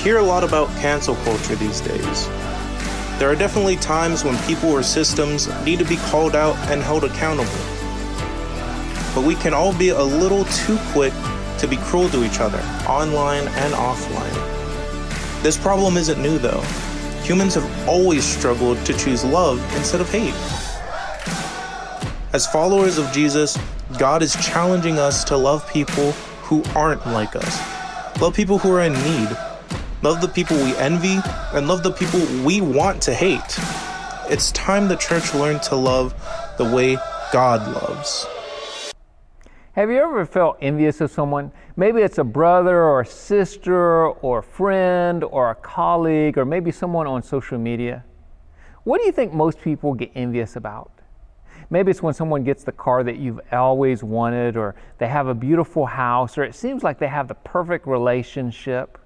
hear a lot about cancel culture these days. There are definitely times when people or systems need to be called out and held accountable. But we can all be a little too quick to be cruel to each other, online and offline. This problem isn't new though. Humans have always struggled to choose love instead of hate. As followers of Jesus, God is challenging us to love people who aren't like us. Love people who are in need love the people we envy, and love the people we want to hate. It's time the church learned to love the way God loves. Have you ever felt envious of someone? Maybe it's a brother or a sister or a friend or a colleague or maybe someone on social media. What do you think most people get envious about? Maybe it's when someone gets the car that you've always wanted, or they have a beautiful house, or it seems like they have the perfect relationship.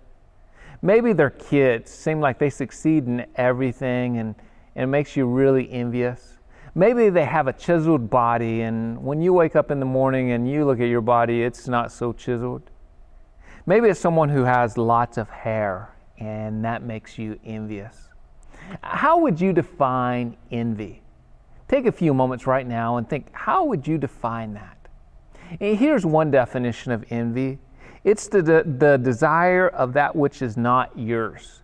Maybe their kids seem like they succeed in everything and, and it makes you really envious. Maybe they have a chiseled body, and when you wake up in the morning and you look at your body, it's not so chiseled. Maybe it's someone who has lots of hair, and that makes you envious. How would you define envy? Take a few moments right now and think how would you define that? And here's one definition of envy it's the, the, the desire of that which is not yours.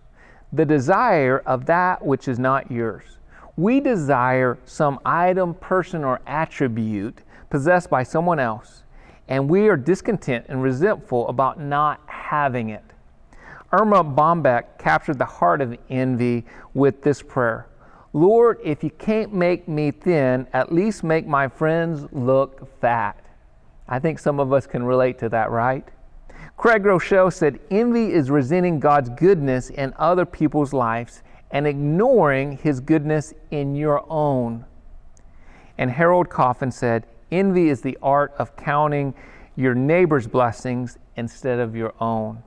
The desire of that which is not yours. We desire some item, person, or attribute possessed by someone else, and we are discontent and resentful about not having it. Erma Bombeck captured the heart of envy with this prayer Lord, if you can't make me thin, at least make my friends look fat. I think some of us can relate to that, right? Craig Groeschel said, Envy is resenting God's goodness in other people's lives and ignoring his goodness in your own. And Harold Coffin said, Envy is the art of counting your neighbor's blessings instead of your own.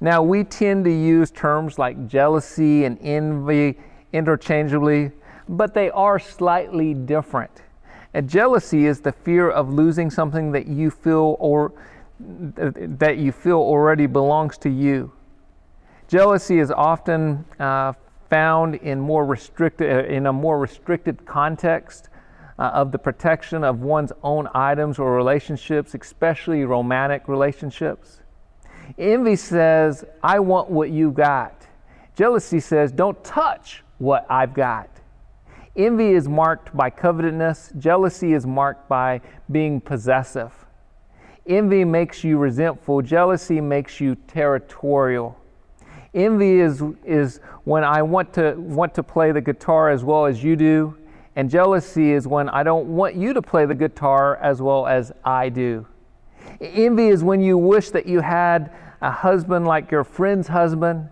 Now, we tend to use terms like jealousy and envy interchangeably, but they are slightly different. A jealousy is the fear of losing something that you feel or that you feel already belongs to you. Jealousy is often uh, found in more restricted uh, in a more restricted context uh, of the protection of one's own items or relationships, especially romantic relationships. Envy says, "I want what you got." Jealousy says, "Don't touch what I've got." Envy is marked by covetousness. Jealousy is marked by being possessive. Envy makes you resentful, jealousy makes you territorial. Envy is, is when I want to, want to play the guitar as well as you do, and jealousy is when I don't want you to play the guitar as well as I do. Envy is when you wish that you had a husband like your friend's husband.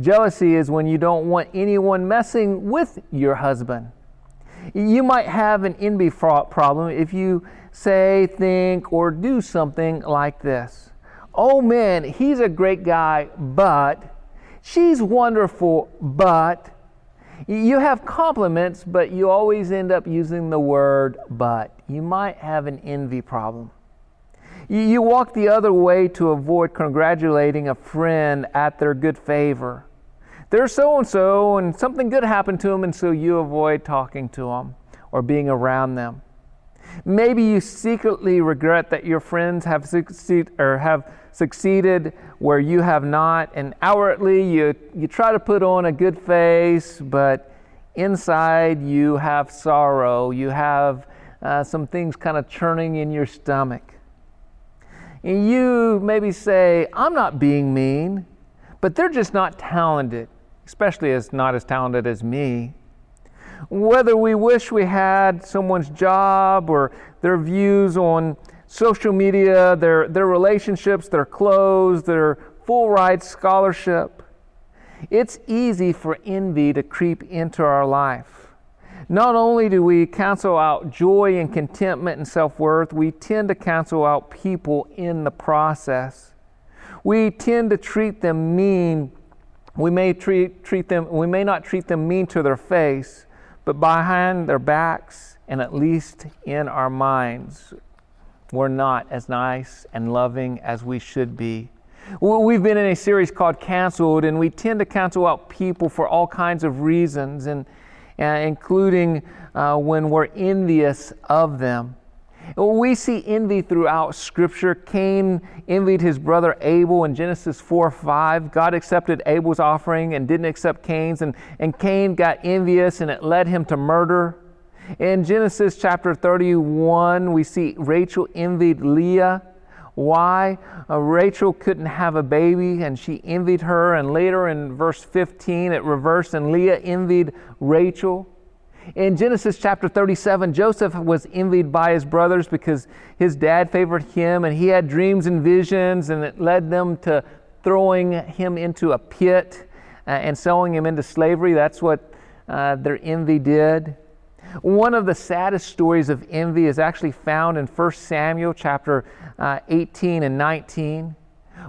Jealousy is when you don't want anyone messing with your husband. You might have an envy problem if you say, think, or do something like this Oh man, he's a great guy, but she's wonderful, but you have compliments, but you always end up using the word but. You might have an envy problem. You walk the other way to avoid congratulating a friend at their good favor. They're so and so, and something good happened to them, and so you avoid talking to them or being around them. Maybe you secretly regret that your friends have, succeed, or have succeeded where you have not, and outwardly you, you try to put on a good face, but inside you have sorrow. You have uh, some things kind of churning in your stomach. And you maybe say, I'm not being mean, but they're just not talented, especially as not as talented as me whether we wish we had someone's job or their views on social media, their, their relationships, their clothes, their full ride scholarship. It's easy for envy to creep into our life. Not only do we cancel out joy and contentment and self worth, we tend to cancel out people in the process. We tend to treat them mean. We may treat, treat them, we may not treat them mean to their face, but behind their backs and at least in our minds, we're not as nice and loving as we should be. We've been in a series called Canceled, and we tend to cancel out people for all kinds of reasons, and, uh, including uh, when we're envious of them. We see envy throughout Scripture. Cain envied his brother Abel in Genesis 4 5. God accepted Abel's offering and didn't accept Cain's, and, and Cain got envious, and it led him to murder. In Genesis chapter 31, we see Rachel envied Leah. Why? Uh, Rachel couldn't have a baby and she envied her. And later in verse 15, it reversed and Leah envied Rachel. In Genesis chapter 37, Joseph was envied by his brothers because his dad favored him and he had dreams and visions, and it led them to throwing him into a pit uh, and selling him into slavery. That's what uh, their envy did. One of the saddest stories of envy is actually found in 1 Samuel chapter uh, 18 and 19.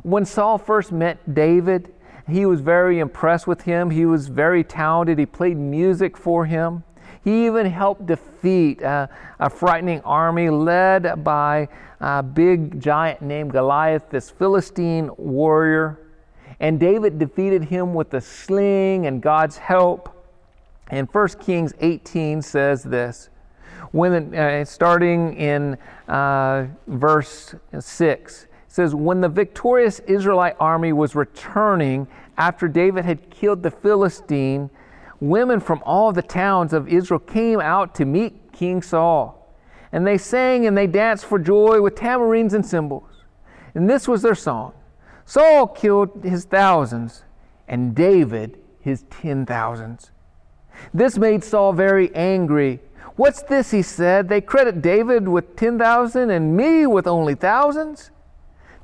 When Saul first met David, he was very impressed with him. He was very talented. He played music for him. He even helped defeat uh, a frightening army led by a big giant named Goliath, this Philistine warrior. And David defeated him with a sling and God's help. And 1 Kings 18 says this when uh, starting in uh, verse 6 it says when the victorious israelite army was returning after david had killed the philistine women from all the towns of israel came out to meet king saul and they sang and they danced for joy with tamarines and cymbals and this was their song saul killed his thousands and david his ten thousands this made Saul very angry. What's this? He said. They credit David with 10,000 and me with only thousands.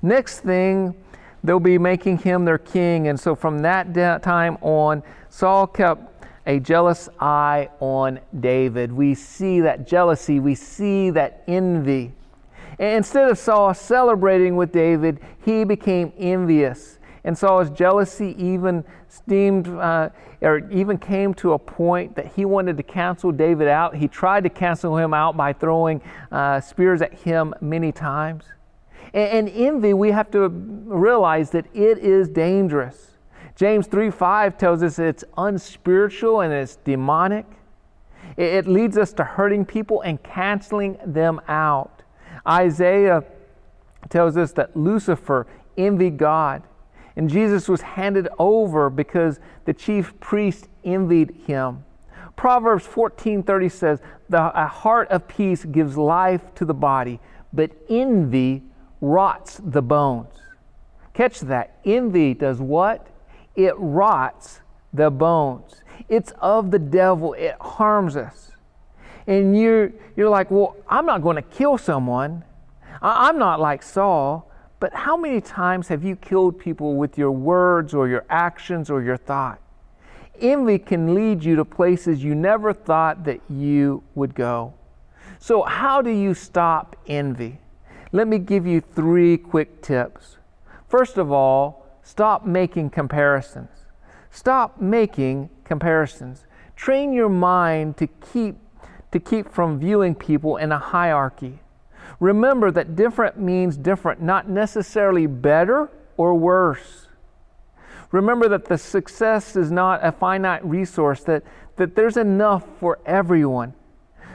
Next thing, they'll be making him their king. And so from that time on, Saul kept a jealous eye on David. We see that jealousy, we see that envy. And instead of Saul celebrating with David, he became envious. And Saul's jealousy even steamed, uh, or even came to a point that he wanted to cancel David out. He tried to cancel him out by throwing uh, spears at him many times. And, and envy, we have to realize that it is dangerous. James 3 5 tells us it's unspiritual and it's demonic. It, leads us to hurting people and canceling them out. Isaiah tells us that Lucifer envied God and Jesus was handed over because the chief priest envied him. Proverbs 14:30 says, "The heart of peace gives life to the body, but envy rots the bones." Catch that. Envy does what? It rots the bones. It's of the devil. It harms us. And you're, you're like, well, I'm not going to kill someone. I'm not like Saul. But how many times have you killed people with your words or your actions or your thought? Envy can lead you to places you never thought that you would go. So, how do you stop envy? Let me give you three quick tips. First of all, stop making comparisons. Stop making comparisons. Train your mind to keep to keep from viewing people in a hierarchy. Remember that different means different, not necessarily better or worse. Remember that the success is not a finite resource, that, that there's enough for everyone.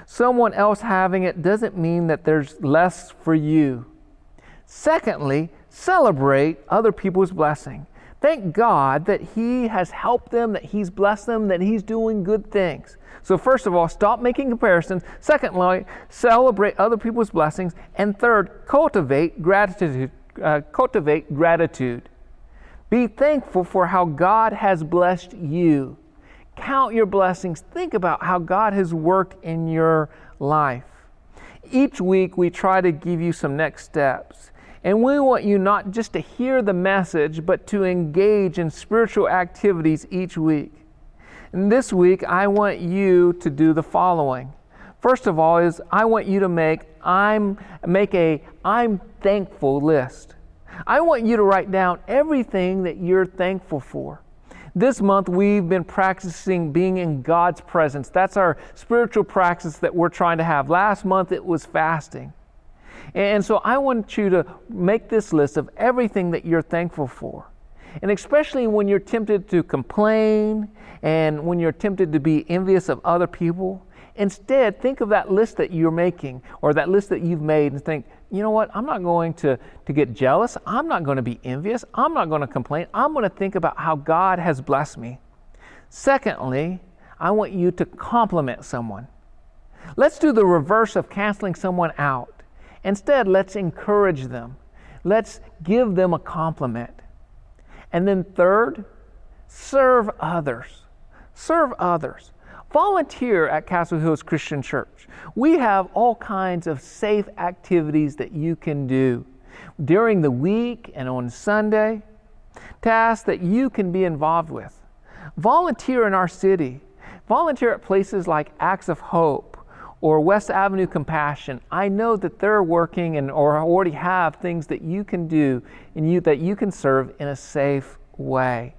Someone else having it doesn't mean that there's less for you. Secondly, celebrate other people's blessing. Thank God that He has helped them, that He's blessed them, that He's doing good things. So, first of all, stop making comparisons. Secondly, celebrate other people's blessings. And third, cultivate gratitude. Uh, cultivate gratitude. Be thankful for how God has blessed you. Count your blessings. Think about how God has worked in your life. each week we try to give you some next steps. And we want you not just to hear the message, but to engage in spiritual activities each week. And this week, I want you to do the following. First of all, is I want you to make I'm make a I'm thankful list. I want you to write down everything that you're thankful for. This month, we've been practicing being in God's presence. That's our spiritual practice that we're trying to have. Last month, it was fasting. And so I want you to make this list of everything that you're thankful for. And especially when you're tempted to complain and when you're tempted to be envious of other people, instead think of that list that you're making or that list that you've made and think, you know what, I'm not going to, to get jealous. I'm not going to be envious. I'm not going to complain. I'm going to think about how God has blessed me. Secondly, I want you to compliment someone. Let's do the reverse of canceling someone out. Instead, let's encourage them. Let's give them a compliment. And then, third, serve others. Serve others. Volunteer at Castle Hills Christian Church. We have all kinds of safe activities that you can do during the week and on Sunday, tasks that you can be involved with. Volunteer in our city. Volunteer at places like Acts of Hope or West Avenue Compassion. I know that they're working and or already have things that you can do and you that you can serve in a safe way.